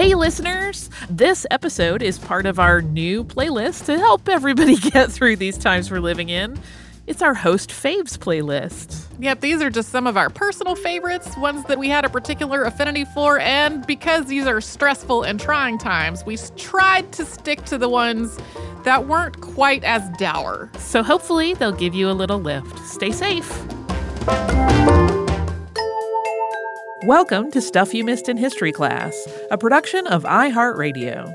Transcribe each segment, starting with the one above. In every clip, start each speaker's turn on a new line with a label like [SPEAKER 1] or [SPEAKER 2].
[SPEAKER 1] Hey, listeners! This episode is part of our new playlist to help everybody get through these times we're living in. It's our host faves playlist.
[SPEAKER 2] Yep, these are just some of our personal favorites, ones that we had a particular affinity for, and because these are stressful and trying times, we tried to stick to the ones that weren't quite as dour.
[SPEAKER 1] So hopefully they'll give you a little lift. Stay safe. Welcome to Stuff You Missed in History Class, a production of iHeartRadio.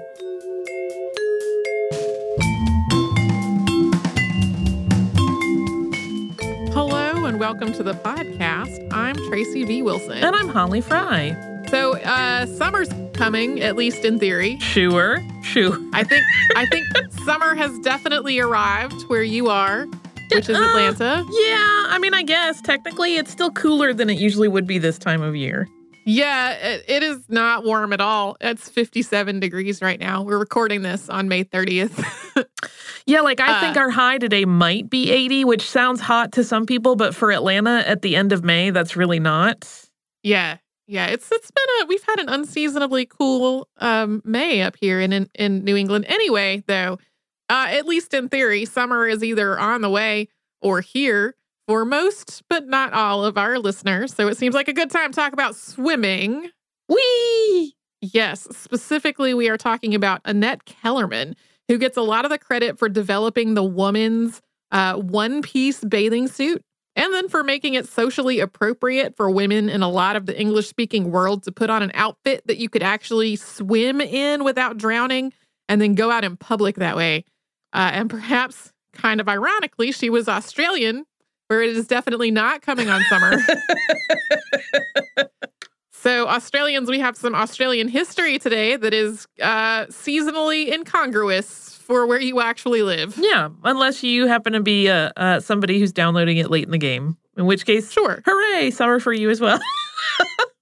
[SPEAKER 2] Hello and welcome to the podcast. I'm Tracy V. Wilson.
[SPEAKER 1] And I'm Holly Fry.
[SPEAKER 2] So, uh, summer's coming, at least in theory.
[SPEAKER 1] Sure, sure.
[SPEAKER 2] I think I think summer has definitely arrived where you are, which is
[SPEAKER 1] Uh,
[SPEAKER 2] Atlanta.
[SPEAKER 1] Yeah, I mean, I guess technically it's still cooler than it usually would be this time of year.
[SPEAKER 2] Yeah, it, it is not warm at all. It's 57 degrees right now. We're recording this on May 30th.
[SPEAKER 1] Yeah, like I
[SPEAKER 2] Uh,
[SPEAKER 1] think our high today might be 80, which sounds hot to some people, but for Atlanta at the end of May, that's really not.
[SPEAKER 2] yeah. Yeah, it's it's been a we've had an unseasonably cool um May up here in in, in New England. Anyway, though, uh at least in theory, summer is either on the way or here for most but not all of our listeners. So it seems like a good time to talk about swimming.
[SPEAKER 1] Whee!
[SPEAKER 2] Yes, specifically, we are talking about Annette Kellerman, who gets a lot of the credit for developing the woman's uh, one piece bathing suit and then for making it socially appropriate for women in a lot of the English speaking world to put on an outfit that you could actually swim in without drowning and then go out in public that way. Uh, and perhaps, kind of ironically, she was Australian, where it is definitely not coming on summer. So, Australians, we have some Australian history today that is uh, seasonally incongruous for where you actually live.
[SPEAKER 1] Yeah, unless you happen to be uh, uh, somebody who's downloading it late in the game, in which case,
[SPEAKER 2] Sure.
[SPEAKER 1] hooray, summer for you as well.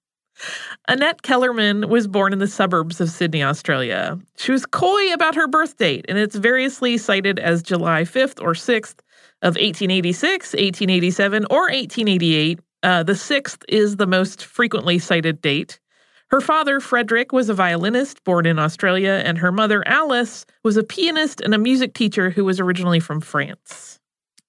[SPEAKER 1] Annette Kellerman was born in the suburbs of Sydney, Australia. She was coy about her birth date, and it's variously cited as July 5th or 6th of 1886, 1887, or 1888. Uh, the 6th is the most frequently cited date. Her father, Frederick, was a violinist born in Australia, and her mother, Alice, was a pianist and a music teacher who was originally from France.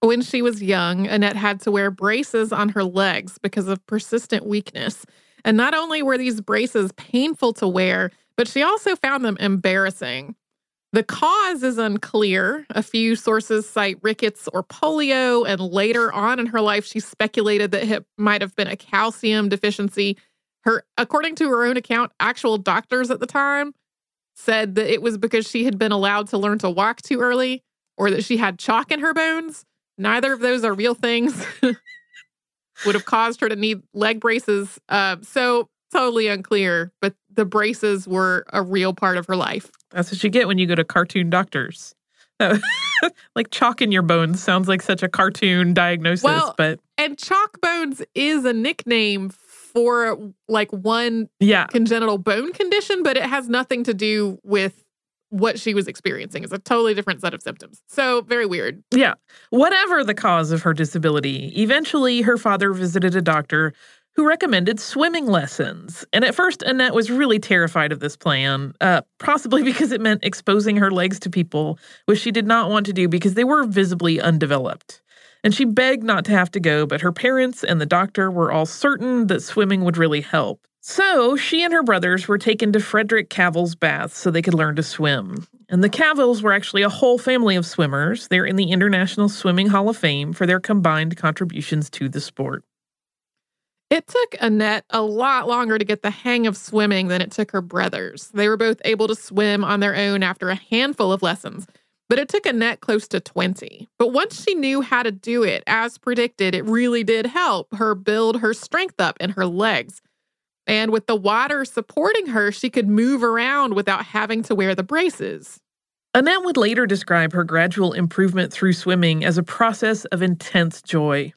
[SPEAKER 2] When she was young, Annette had to wear braces on her legs because of persistent weakness. And not only were these braces painful to wear, but she also found them embarrassing. The cause is unclear. A few sources cite rickets or polio, and later on in her life, she speculated that it might have been a calcium deficiency. Her, according to her own account, actual doctors at the time said that it was because she had been allowed to learn to walk too early or that she had chalk in her bones. Neither of those are real things. Would have caused her to need leg braces. Uh, so totally unclear, but the braces were a real part of her life.
[SPEAKER 1] That's what you get when you go to cartoon doctors. Like chalk in your bones sounds like such a cartoon diagnosis,
[SPEAKER 2] Well-
[SPEAKER 1] but
[SPEAKER 2] And chalk bones is a nickname for like one
[SPEAKER 1] yeah,
[SPEAKER 2] congenital bone condition, but it has nothing to do with what she was experiencing. It's a totally different set of symptoms. So very weird.
[SPEAKER 1] yeah. Whatever the cause of her disability, eventually her father visited a doctor who recommended swimming lessons. And at first, Annette was really terrified of this plan, uh, possibly because it meant exposing her legs to people, which she did not want to do because they were visibly undeveloped. And she begged not to have to go, but her parents and the doctor were all certain that swimming would really help. So she and her brothers were taken to Frederick Cavill's baths so they could learn to swim. And the Cavills were actually a whole family of swimmers. They're in the International Swimming Hall of Fame for their combined contributions to the sport.
[SPEAKER 2] It took Annette a lot longer to get the hang of swimming than it took her brothers. They were both able to swim on their own after a handful of lessons, but it took Annette close to 20. But once she knew how to do it, as predicted, it really did help her build her strength up in her legs. And with the water supporting her, she could move around without having to wear the braces.
[SPEAKER 1] Annette would later describe her gradual improvement through swimming as a process of intense joy.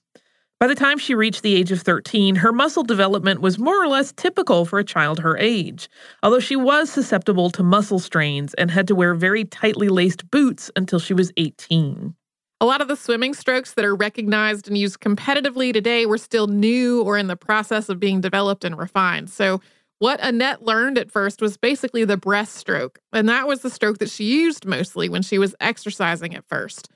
[SPEAKER 1] By the time she reached the age of 13, her muscle development was more or less typical for a child her age, although she was susceptible to muscle strains and had to wear very tightly laced boots until she was 18.
[SPEAKER 2] A lot of the swimming strokes that are recognized and used competitively today were still new or in the process of being developed and refined. So, What Annette learned at first was basically the breaststroke, and that was the stroke that she used mostly when she was exercising at first.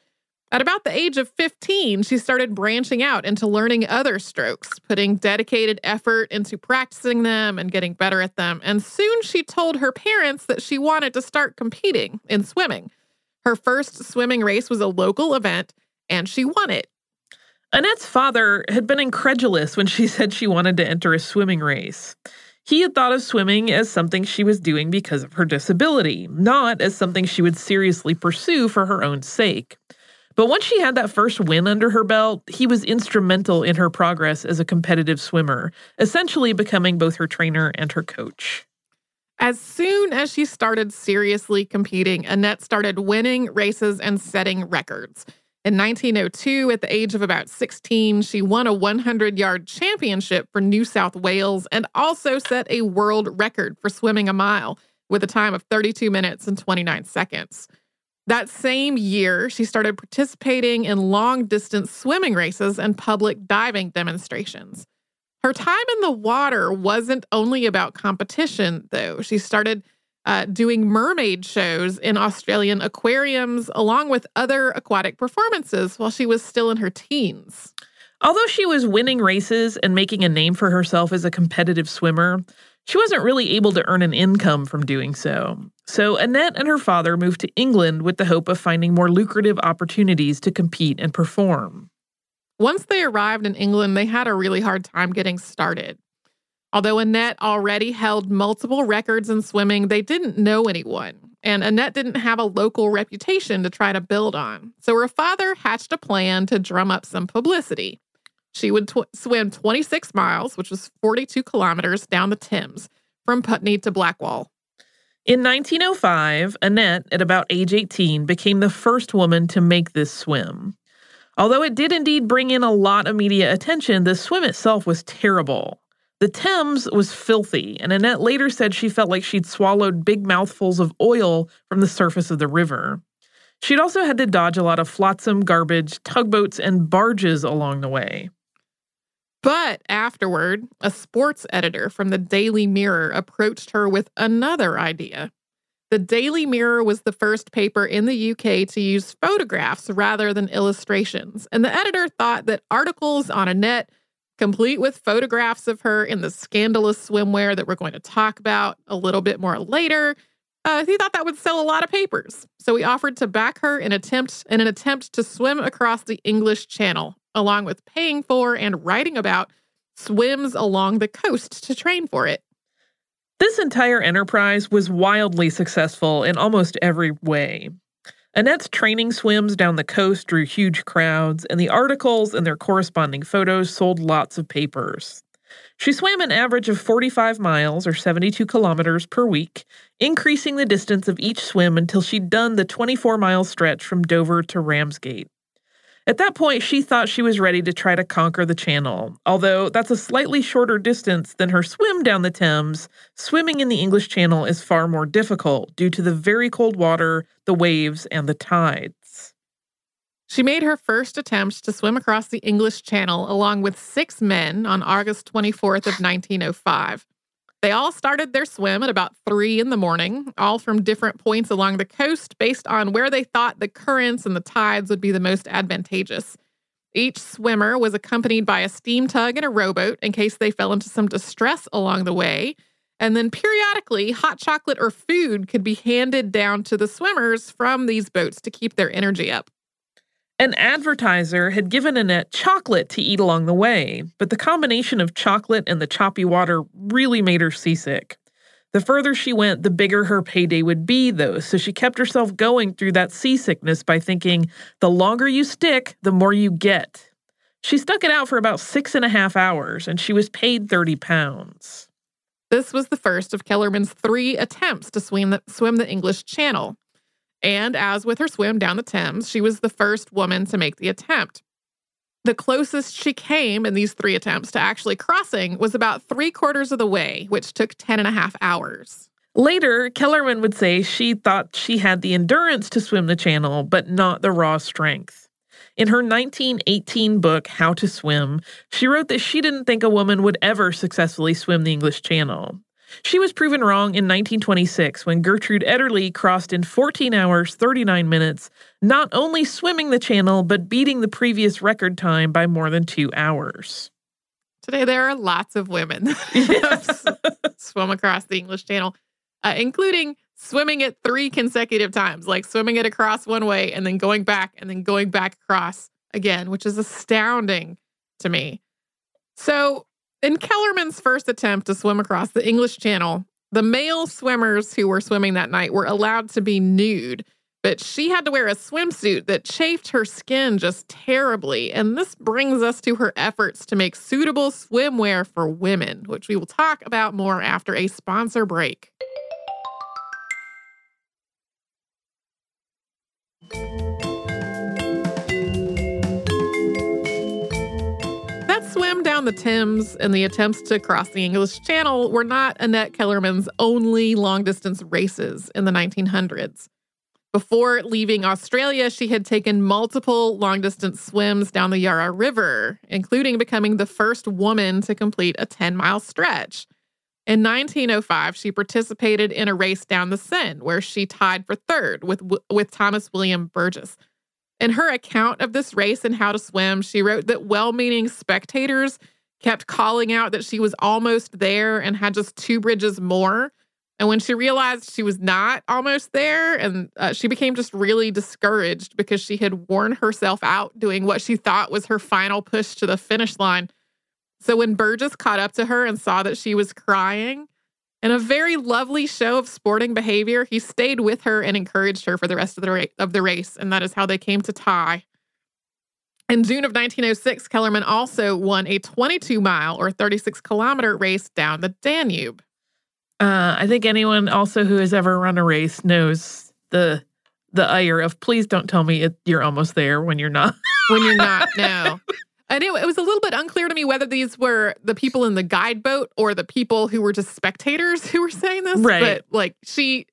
[SPEAKER 2] At about the age of 15, she started branching out into learning other strokes, putting dedicated effort into practicing them and getting better at them. And soon she told her parents that she wanted to start competing in swimming. Her first swimming race was a local event, and she won it.
[SPEAKER 1] Annette's father had been incredulous when she said she wanted to enter a swimming race. He had thought of swimming as something she was doing because of her disability, not as something she would seriously pursue for her own sake. But once she had that first win under her belt, he was instrumental in her progress as a competitive swimmer, essentially becoming both her trainer and her coach.
[SPEAKER 2] As soon as she started seriously competing, Annette started winning races and setting records. In 1902, at the age of about 16, she won a 100 yard championship for New South Wales and also set a world record for swimming a mile with a time of 32 minutes and 29 seconds. That same year, she started participating in long distance swimming races and public diving demonstrations. Her time in the water wasn't only about competition, though. She started uh, doing mermaid shows in Australian aquariums, along with other aquatic performances while she was still in her teens.
[SPEAKER 1] Although she was winning races and making a name for herself as a competitive swimmer, she wasn't really able to earn an income from doing so. So Annette and her father moved to England with the hope of finding more lucrative opportunities to compete and perform.
[SPEAKER 2] Once they arrived in England, they had a really hard time getting started. Although Annette already held multiple records in swimming, they didn't know anyone, and Annette didn't have a local reputation to try to build on. So her father hatched a plan to drum up some publicity. She would tw- swim 26 miles, which was 42 kilometers down the Thames from Putney to Blackwall.
[SPEAKER 1] In 1905, Annette, at about age 18, became the first woman to make this swim. Although it did indeed bring in a lot of media attention, the swim itself was terrible. The Thames was filthy, and Annette later said she felt like she'd swallowed big mouthfuls of oil from the surface of the river. She'd also had to dodge a lot of flotsam, garbage, tugboats, and barges along the way.
[SPEAKER 2] But afterward, a sports editor from the Daily Mirror approached her with another idea. The Daily Mirror was the first paper in the UK to use photographs rather than illustrations, and the editor thought that articles on Annette, complete with photographs of her in the scandalous swimwear that we're going to talk about a little bit more later, uh, he thought that would sell a lot of papers. So he offered to back her in attempt in an attempt to swim across the English Channel along with paying for and writing about swims along the coast to train for it.
[SPEAKER 1] This entire enterprise was wildly successful in almost every way. Annette's training swims down the coast drew huge crowds, and the articles and their corresponding photos sold lots of papers. She swam an average of 45 miles or 72 kilometers per week, increasing the distance of each swim until she'd done the 24 mile stretch from Dover to Ramsgate. At that point, she thought she was ready to try to conquer the channel. Although that's a slightly shorter distance than her swim down the Thames, swimming in the English Channel is far more difficult due to the very cold water, the waves, and the tides.
[SPEAKER 2] She made her first attempt to swim across the English Channel along with six men on August 24th of 1905. They all started their swim at about three in the morning, all from different points along the coast based on where they thought the currents and the tides would be the most advantageous. Each swimmer was accompanied by a steam tug and a rowboat in case they fell into some distress along the way. And then periodically, hot chocolate or food could be handed down to the swimmers from these boats to keep their energy up.
[SPEAKER 1] An advertiser had given Annette chocolate to eat along the way, but the combination of chocolate and the choppy water really made her seasick. The further she went, the bigger her payday would be, though, so she kept herself going through that seasickness by thinking, the longer you stick, the more you get. She stuck it out for about six and a half hours, and she was paid 30 pounds.
[SPEAKER 2] This was the first of Kellerman's three attempts to swim the, swim the English Channel. And as with her swim down the Thames, she was the first woman to make the attempt. The closest she came in these three attempts to actually crossing was about three quarters of the way, which took 10 and a half hours.
[SPEAKER 1] Later, Kellerman would say she thought she had the endurance to swim the channel, but not the raw strength. In her 1918 book, How to Swim, she wrote that she didn't think a woman would ever successfully swim the English Channel. She was proven wrong in 1926 when Gertrude Ederle crossed in 14 hours, 39 minutes, not only swimming the channel, but beating the previous record time by more than two hours.
[SPEAKER 2] Today, there are lots of women that swim across the English Channel, uh, including swimming it three consecutive times, like swimming it across one way and then going back and then going back across again, which is astounding to me. So, in Kellerman's first attempt to swim across the English Channel, the male swimmers who were swimming that night were allowed to be nude, but she had to wear a swimsuit that chafed her skin just terribly. And this brings us to her efforts to make suitable swimwear for women, which we will talk about more after a sponsor break. Down the Thames and the attempts to cross the English Channel were not Annette Kellerman's only long distance races in the 1900s. Before leaving Australia, she had taken multiple long distance swims down the Yarra River, including becoming the first woman to complete a 10 mile stretch. In 1905, she participated in a race down the Seine where she tied for third with, with Thomas William Burgess. In her account of this race and how to swim, she wrote that well meaning spectators kept calling out that she was almost there and had just two bridges more. And when she realized she was not almost there, and uh, she became just really discouraged because she had worn herself out doing what she thought was her final push to the finish line. So when Burgess caught up to her and saw that she was crying, in a very lovely show of sporting behavior, he stayed with her and encouraged her for the rest of the, ra- of the race, and that is how they came to tie. In June of 1906, Kellerman also won a 22 mile or 36 kilometer race down the Danube.
[SPEAKER 1] Uh, I think anyone also who has ever run a race knows the the ire of please don't tell me it, you're almost there when you're not.
[SPEAKER 2] when you're not, no. And it, it was a little bit unclear to me whether these were the people in the guide boat or the people who were just spectators who were saying this.
[SPEAKER 1] Right.
[SPEAKER 2] But like she,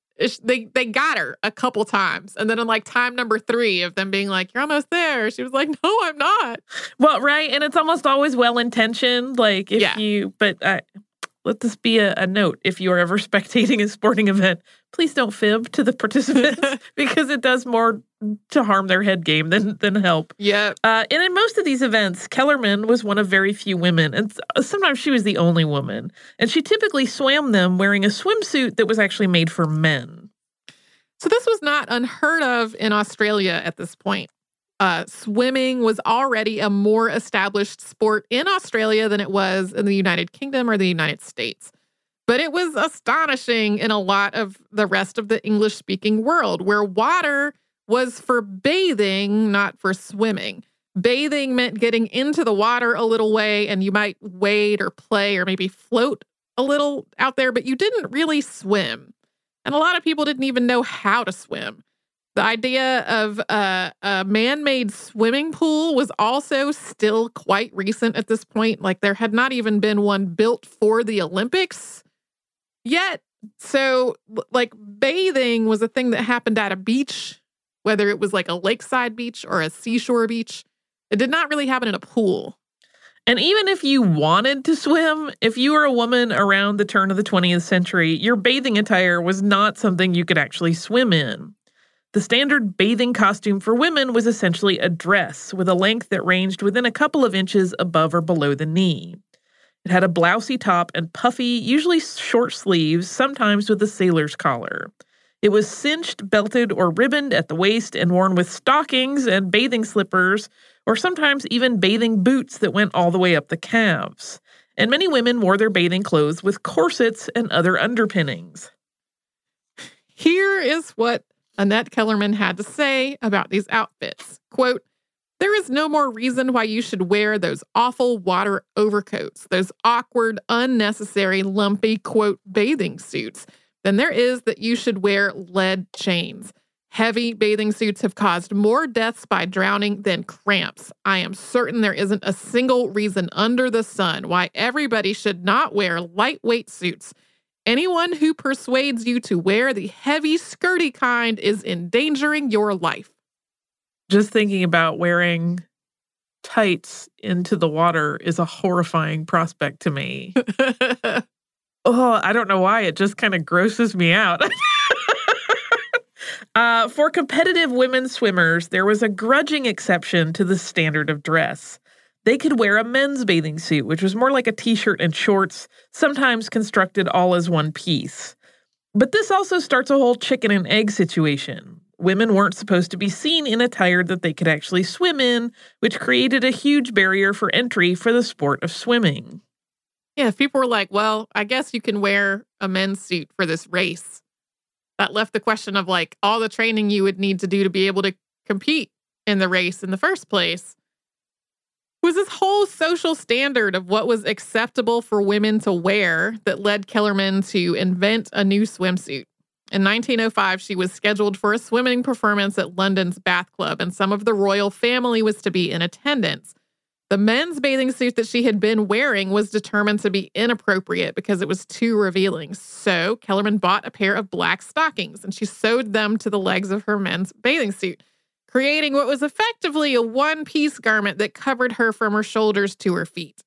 [SPEAKER 2] they they got her a couple times, and then in like time number three of them being like, "You're almost there," she was like, "No, I'm not."
[SPEAKER 1] Well, right, and it's almost always well intentioned. Like if
[SPEAKER 2] Yeah.
[SPEAKER 1] you, but uh, let this be a, a note: if you are ever spectating a sporting event, please don't fib to the participants because it does more to harm their head game than than help.
[SPEAKER 2] yeah
[SPEAKER 1] Uh, and in most of these events, Kellerman was one of very few women, and sometimes she was the only woman. And she typically swam them wearing a swimsuit that was actually made for men.
[SPEAKER 2] So this was not unheard of in Australia at this point. Uh, swimming was already a more established sport in Australia than it was in the United Kingdom or the United States. But it was astonishing in a lot of the rest of the English speaking world where water was for bathing, not for swimming. Bathing meant getting into the water a little way and you might wade or play or maybe float a little out there, but you didn't really swim. And a lot of people didn't even know how to swim. The idea of a, a man made swimming pool was also still quite recent at this point. Like there had not even been one built for the Olympics yet. So, like, bathing was a thing that happened at a beach, whether it was like a lakeside beach or a seashore beach. It did not really happen in a pool.
[SPEAKER 1] And even if you wanted to swim, if you were a woman around the turn of the 20th century, your bathing attire was not something you could actually swim in. The standard bathing costume for women was essentially a dress with a length that ranged within a couple of inches above or below the knee. It had a blousy top and puffy, usually short sleeves, sometimes with a sailor's collar. It was cinched, belted, or ribboned at the waist and worn with stockings and bathing slippers, or sometimes even bathing boots that went all the way up the calves. And many women wore their bathing clothes with corsets and other underpinnings.
[SPEAKER 2] Here is what Annette Kellerman had to say about these outfits. Quote, there is no more reason why you should wear those awful water overcoats, those awkward, unnecessary, lumpy, quote, bathing suits, than there is that you should wear lead chains. Heavy bathing suits have caused more deaths by drowning than cramps. I am certain there isn't a single reason under the sun why everybody should not wear lightweight suits. Anyone who persuades you to wear the heavy, skirty kind is endangering your life.
[SPEAKER 1] Just thinking about wearing tights into the water is a horrifying prospect to me. Oh, I don't know why. It just kind of grosses me out. uh, for competitive women swimmers, there was a grudging exception to the standard of dress. They could wear a men's bathing suit, which was more like a t shirt and shorts, sometimes constructed all as one piece. But this also starts a whole chicken and egg situation. Women weren't supposed to be seen in attire that they could actually swim in, which created a huge barrier for entry for the sport of swimming.
[SPEAKER 2] Yeah, if people were like, well, I guess you can wear a men's suit for this race, that left the question of like all the training you would need to do to be able to compete in the race in the first place was this whole social standard of what was acceptable for women to wear that led Kellerman to invent a new swimsuit. In 1905, she was scheduled for a swimming performance at London's Bath Club, and some of the royal family was to be in attendance. The men's bathing suit that she had been wearing was determined to be inappropriate because it was too revealing. So Kellerman bought a pair of black stockings and she sewed them to the legs of her men's bathing suit creating what was effectively a one piece garment that covered her from her shoulders to her feet.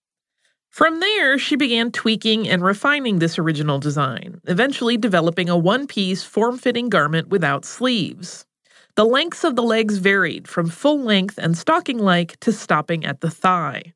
[SPEAKER 1] From there, she began tweaking and refining this original design, eventually developing a one piece, form fitting garment without sleeves. The lengths of the legs varied from full length and stocking like to stopping at the thigh.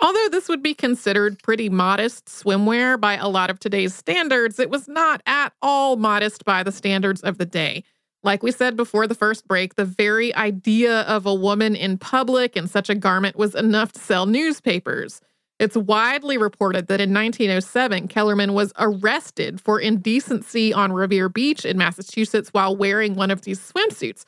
[SPEAKER 2] Although this would be considered pretty modest swimwear by a lot of today's standards, it was not at all modest by the standards of the day. Like we said before the first break, the very idea of a woman in public in such a garment was enough to sell newspapers. It's widely reported that in 1907, Kellerman was arrested for indecency on Revere Beach in Massachusetts while wearing one of these swimsuits.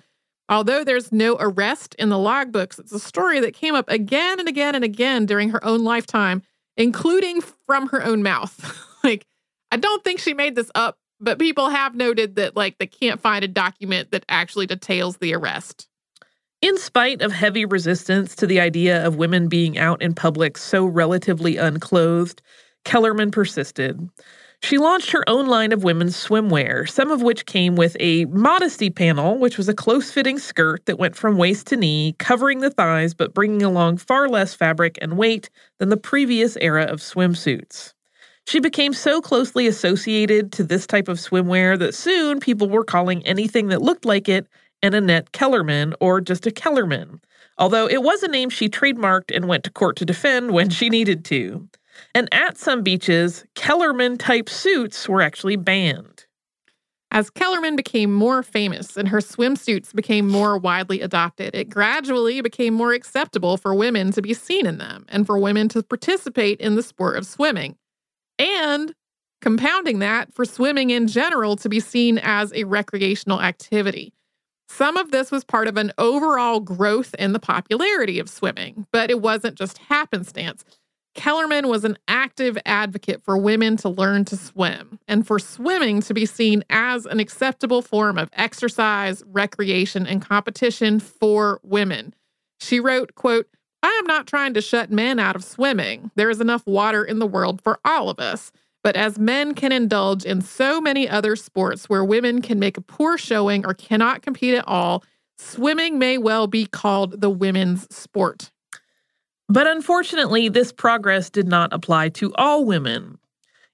[SPEAKER 2] Although there's no arrest in the logbooks, it's a story that came up again and again and again during her own lifetime, including from her own mouth. like, I don't think she made this up but people have noted that like they can't find a document that actually details the arrest.
[SPEAKER 1] In spite of heavy resistance to the idea of women being out in public so relatively unclothed, Kellerman persisted. She launched her own line of women's swimwear, some of which came with a modesty panel, which was a close fitting skirt that went from waist to knee, covering the thighs but bringing along far less fabric and weight than the previous era of swimsuits. She became so closely associated to this type of swimwear that soon people were calling anything that looked like it an Annette Kellerman or just a Kellerman, although it was a name she trademarked and went to court to defend when she needed to. And at some beaches, Kellerman type suits were actually banned.
[SPEAKER 2] As Kellerman became more famous and her swimsuits became more widely adopted, it gradually became more acceptable for women to be seen in them and for women to participate in the sport of swimming and compounding that for swimming in general to be seen as a recreational activity. Some of this was part of an overall growth in the popularity of swimming, but it wasn't just happenstance. Kellerman was an active advocate for women to learn to swim and for swimming to be seen as an acceptable form of exercise, recreation, and competition for women. She wrote, quote, I am not trying to shut men out of swimming. There is enough water in the world for all of us. But as men can indulge in so many other sports where women can make a poor showing or cannot compete at all, swimming may well be called the women's sport.
[SPEAKER 1] But unfortunately, this progress did not apply to all women.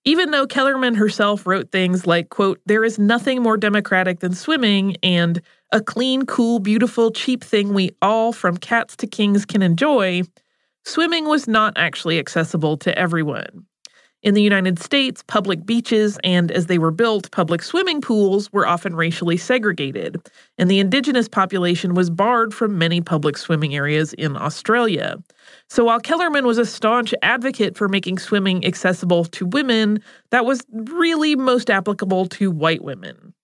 [SPEAKER 1] Even though Kellerman herself wrote things like, quote, there is nothing more democratic than swimming and a clean, cool, beautiful, cheap thing we all, from cats to kings, can enjoy, swimming was not actually accessible to everyone. In the United States, public beaches and, as they were built, public swimming pools were often racially segregated, and the indigenous population was barred from many public swimming areas in Australia. So while Kellerman was a staunch advocate for making swimming accessible to women, that was really most applicable to white women.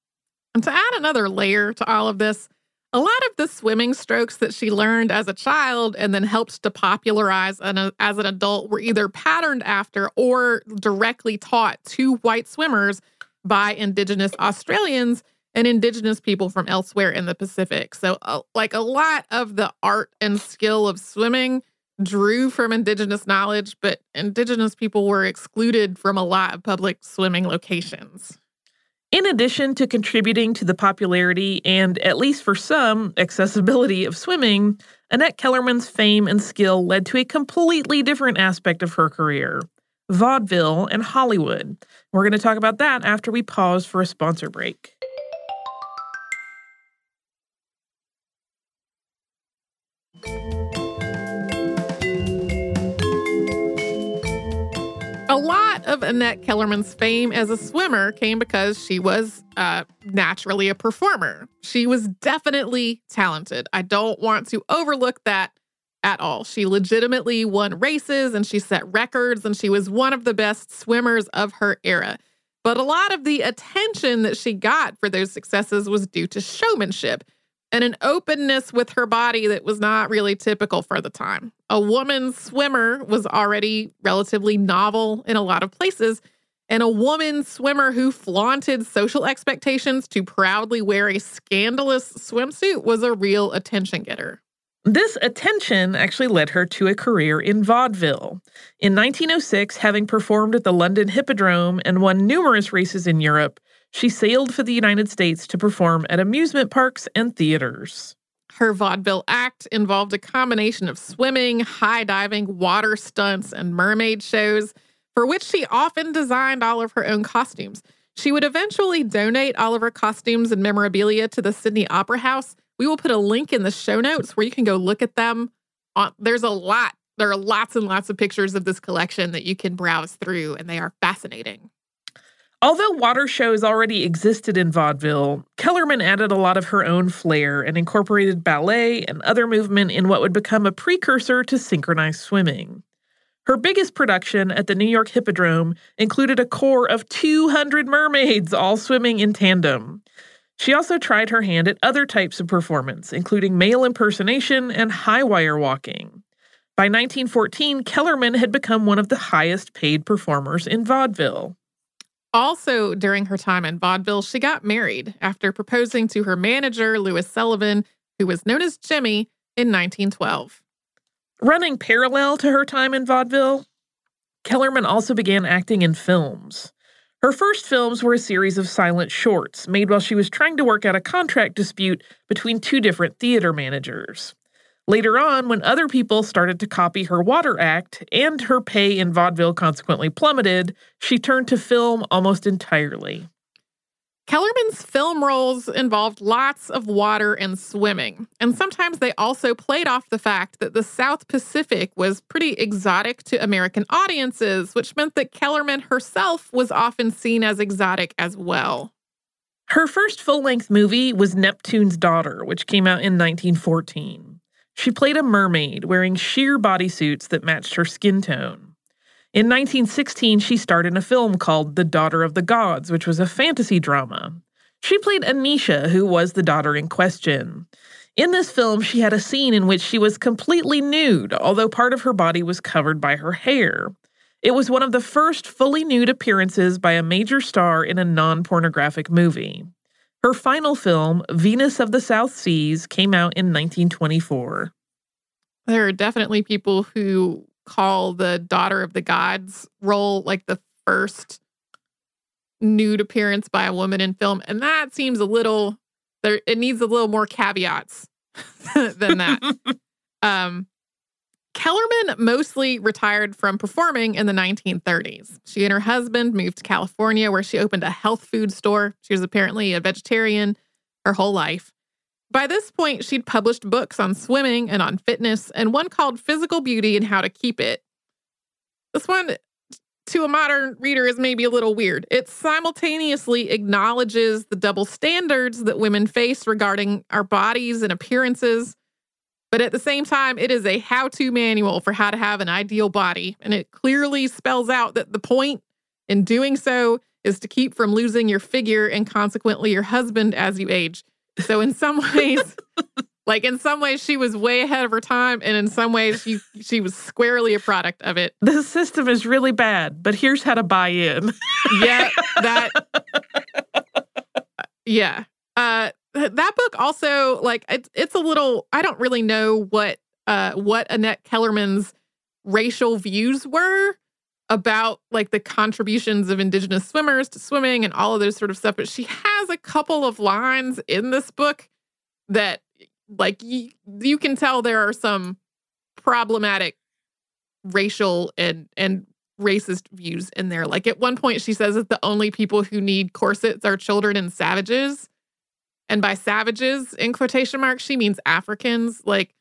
[SPEAKER 2] And to add another layer to all of this, a lot of the swimming strokes that she learned as a child and then helped to popularize an, as an adult were either patterned after or directly taught to white swimmers by Indigenous Australians and Indigenous people from elsewhere in the Pacific. So, uh, like a lot of the art and skill of swimming drew from Indigenous knowledge, but Indigenous people were excluded from a lot of public swimming locations.
[SPEAKER 1] In addition to contributing to the popularity and, at least for some, accessibility of swimming, Annette Kellerman's fame and skill led to a completely different aspect of her career vaudeville, and Hollywood. We're going to talk about that after we pause for a sponsor break.
[SPEAKER 2] Of Annette Kellerman's fame as a swimmer came because she was uh, naturally a performer. She was definitely talented. I don't want to overlook that at all. She legitimately won races and she set records, and she was one of the best swimmers of her era. But a lot of the attention that she got for those successes was due to showmanship and an openness with her body that was not really typical for the time. A woman swimmer was already relatively novel in a lot of places, and a woman swimmer who flaunted social expectations to proudly wear a scandalous swimsuit was a real attention getter.
[SPEAKER 1] This attention actually led her to a career in vaudeville. In 1906, having performed at the London Hippodrome and won numerous races in Europe, she sailed for the United States to perform at amusement parks and theaters.
[SPEAKER 2] Her vaudeville act involved a combination of swimming, high diving, water stunts, and mermaid shows, for which she often designed all of her own costumes. She would eventually donate all of her costumes and memorabilia to the Sydney Opera House. We will put a link in the show notes where you can go look at them. Uh, there's a lot, there are lots and lots of pictures of this collection that you can browse through, and they are fascinating.
[SPEAKER 1] Although water shows already existed in vaudeville, Kellerman added a lot of her own flair and incorporated ballet and other movement in what would become a precursor to synchronized swimming. Her biggest production at the New York Hippodrome included a corps of 200 mermaids all swimming in tandem. She also tried her hand at other types of performance, including male impersonation and high wire walking. By 1914, Kellerman had become one of the highest paid performers in vaudeville.
[SPEAKER 2] Also, during her time in vaudeville, she got married after proposing to her manager, Louis Sullivan, who was known as Jimmy, in 1912.
[SPEAKER 1] Running parallel to her time in vaudeville, Kellerman also began acting in films. Her first films were a series of silent shorts made while she was trying to work out a contract dispute between two different theater managers. Later on, when other people started to copy her water act and her pay in vaudeville consequently plummeted, she turned to film almost entirely.
[SPEAKER 2] Kellerman's film roles involved lots of water and swimming, and sometimes they also played off the fact that the South Pacific was pretty exotic to American audiences, which meant that Kellerman herself was often seen as exotic as well.
[SPEAKER 1] Her first full length movie was Neptune's Daughter, which came out in 1914. She played a mermaid wearing sheer bodysuits that matched her skin tone. In 1916, she starred in a film called The Daughter of the Gods, which was a fantasy drama. She played Anisha, who was the daughter in question. In this film, she had a scene in which she was completely nude, although part of her body was covered by her hair. It was one of the first fully nude appearances by a major star in a non pornographic movie. Her final film, Venus of the South Seas, came out in 1924.
[SPEAKER 2] There are definitely people who call the daughter of the gods role like the first nude appearance by a woman in film and that seems a little there it needs a little more caveats than that um kellerman mostly retired from performing in the 1930s she and her husband moved to california where she opened a health food store she was apparently a vegetarian her whole life by this point, she'd published books on swimming and on fitness, and one called Physical Beauty and How to Keep It. This one, to a modern reader, is maybe a little weird. It simultaneously acknowledges the double standards that women face regarding our bodies and appearances, but at the same time, it is a how to manual for how to have an ideal body. And it clearly spells out that the point in doing so is to keep from losing your figure and consequently your husband as you age. So in some ways, like in some ways she was way ahead of her time and in some ways she she was squarely a product of it.
[SPEAKER 1] The system is really bad, but here's how to buy in.
[SPEAKER 2] yeah, that Yeah. Uh that book also like it's it's a little I don't really know what uh what Annette Kellerman's racial views were about like the contributions of indigenous swimmers to swimming and all of those sort of stuff but she has a couple of lines in this book that like you, you can tell there are some problematic racial and and racist views in there. Like at one point, she says that the only people who need corsets are children and savages. And by savages, in quotation marks, she means Africans. Like,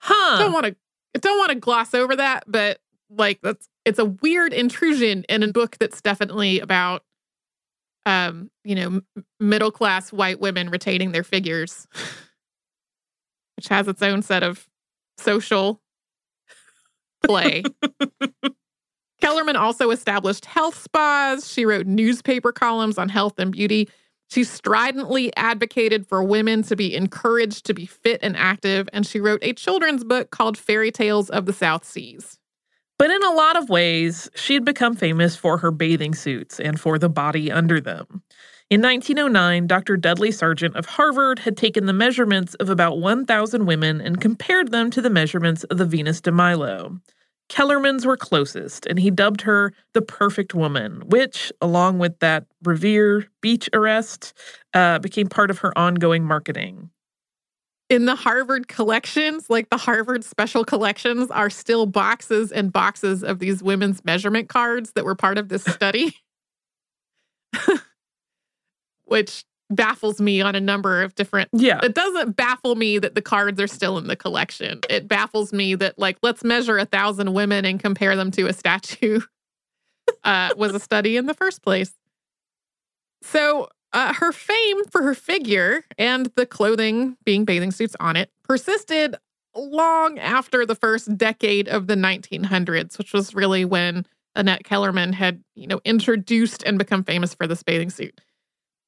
[SPEAKER 1] Huh.
[SPEAKER 2] don't want to don't want to gloss over that, but like that's it's a weird intrusion in a book that's definitely about um, you know, middle class white women retaining their figures, which has its own set of social play. Kellerman also established health spas. She wrote newspaper columns on health and beauty. She stridently advocated for women to be encouraged to be fit and active, and she wrote a children's book called Fairy Tales of the South Seas.
[SPEAKER 1] But in a lot of ways, she had become famous for her bathing suits and for the body under them. In 1909, Dr. Dudley Sargent of Harvard had taken the measurements of about 1,000 women and compared them to the measurements of the Venus de Milo. Kellerman's were closest, and he dubbed her the perfect woman, which, along with that Revere beach arrest, uh, became part of her ongoing marketing.
[SPEAKER 2] In the Harvard collections, like the Harvard special collections, are still boxes and boxes of these women's measurement cards that were part of this study, which baffles me on a number of different
[SPEAKER 1] Yeah.
[SPEAKER 2] it doesn't baffle me that the cards are still in the collection. It baffles me that like let's measure a thousand women and compare them to a statue uh, was a study in the first place. So uh, her fame for her figure and the clothing being bathing suits on it persisted long after the first decade of the 1900s, which was really when Annette Kellerman had you know introduced and become famous for this bathing suit.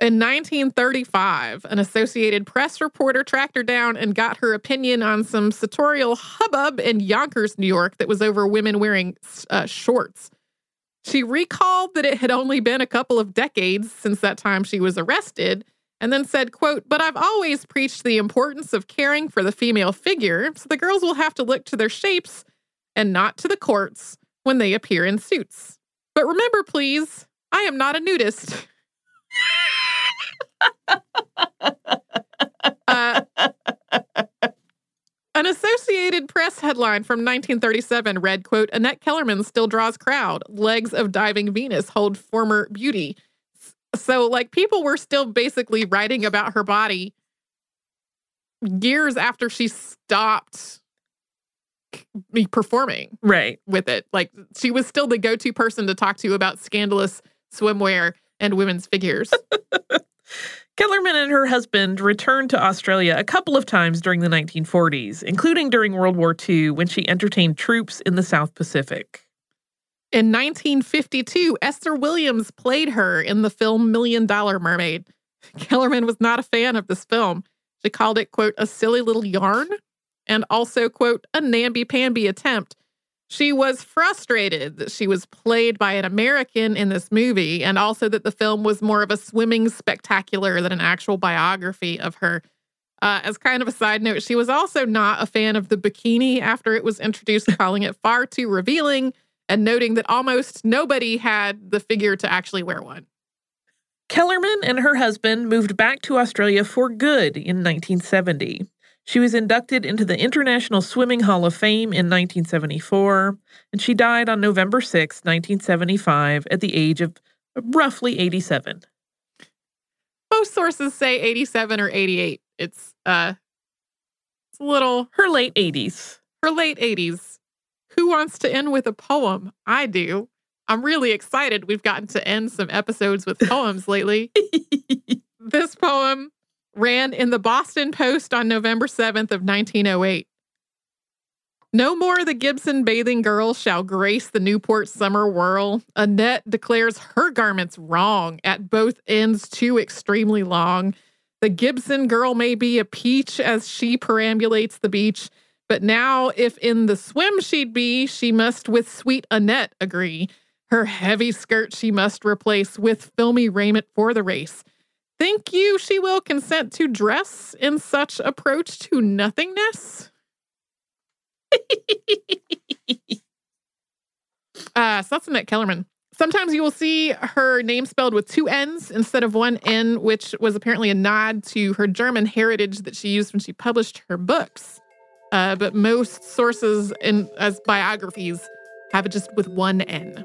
[SPEAKER 2] In 1935, an Associated Press reporter tracked her down and got her opinion on some sartorial hubbub in Yonkers, New York, that was over women wearing uh, shorts. She recalled that it had only been a couple of decades since that time she was arrested, and then said, quote, But I've always preached the importance of caring for the female figure, so the girls will have to look to their shapes and not to the courts when they appear in suits. But remember, please, I am not a nudist. Uh, an Associated Press headline from 1937 read, quote, Annette Kellerman still draws crowd. Legs of diving Venus hold former beauty. So, like, people were still basically writing about her body years after she stopped me performing
[SPEAKER 1] Right.
[SPEAKER 2] with it. Like, she was still the go to person to talk to about scandalous swimwear and women's figures.
[SPEAKER 1] Kellerman and her husband returned to Australia a couple of times during the 1940s, including during World War II when she entertained troops in the South Pacific.
[SPEAKER 2] In 1952, Esther Williams played her in the film Million Dollar Mermaid. Kellerman was not a fan of this film. She called it, quote, a silly little yarn and also, quote, a namby-pamby attempt. She was frustrated that she was played by an American in this movie and also that the film was more of a swimming spectacular than an actual biography of her. Uh, as kind of a side note, she was also not a fan of the bikini after it was introduced, calling it far too revealing and noting that almost nobody had the figure to actually wear one.
[SPEAKER 1] Kellerman and her husband moved back to Australia for good in 1970. She was inducted into the International Swimming Hall of Fame in 1974, and she died on November 6, 1975, at the age of roughly 87.
[SPEAKER 2] Most sources say 87 or 88. It's uh it's a little
[SPEAKER 1] Her late 80s.
[SPEAKER 2] her late 80s. Who wants to end with a poem? I do. I'm really excited we've gotten to end some episodes with poems lately. This poem ran in the Boston Post on November 7th of 1908. No more the Gibson bathing girl shall grace the Newport summer whirl. Annette declares her garments wrong, at both ends too extremely long. The Gibson girl may be a peach as she perambulates the beach, but now if in the swim she'd be, she must with sweet Annette agree. Her heavy skirt she must replace with filmy raiment for the race. Think you she will consent to dress in such approach to nothingness? Uh, so that's Annette Kellerman. Sometimes you will see her name spelled with two N's instead of one N, which was apparently a nod to her German heritage that she used when she published her books. Uh, but most sources in as biographies Have it just with one N.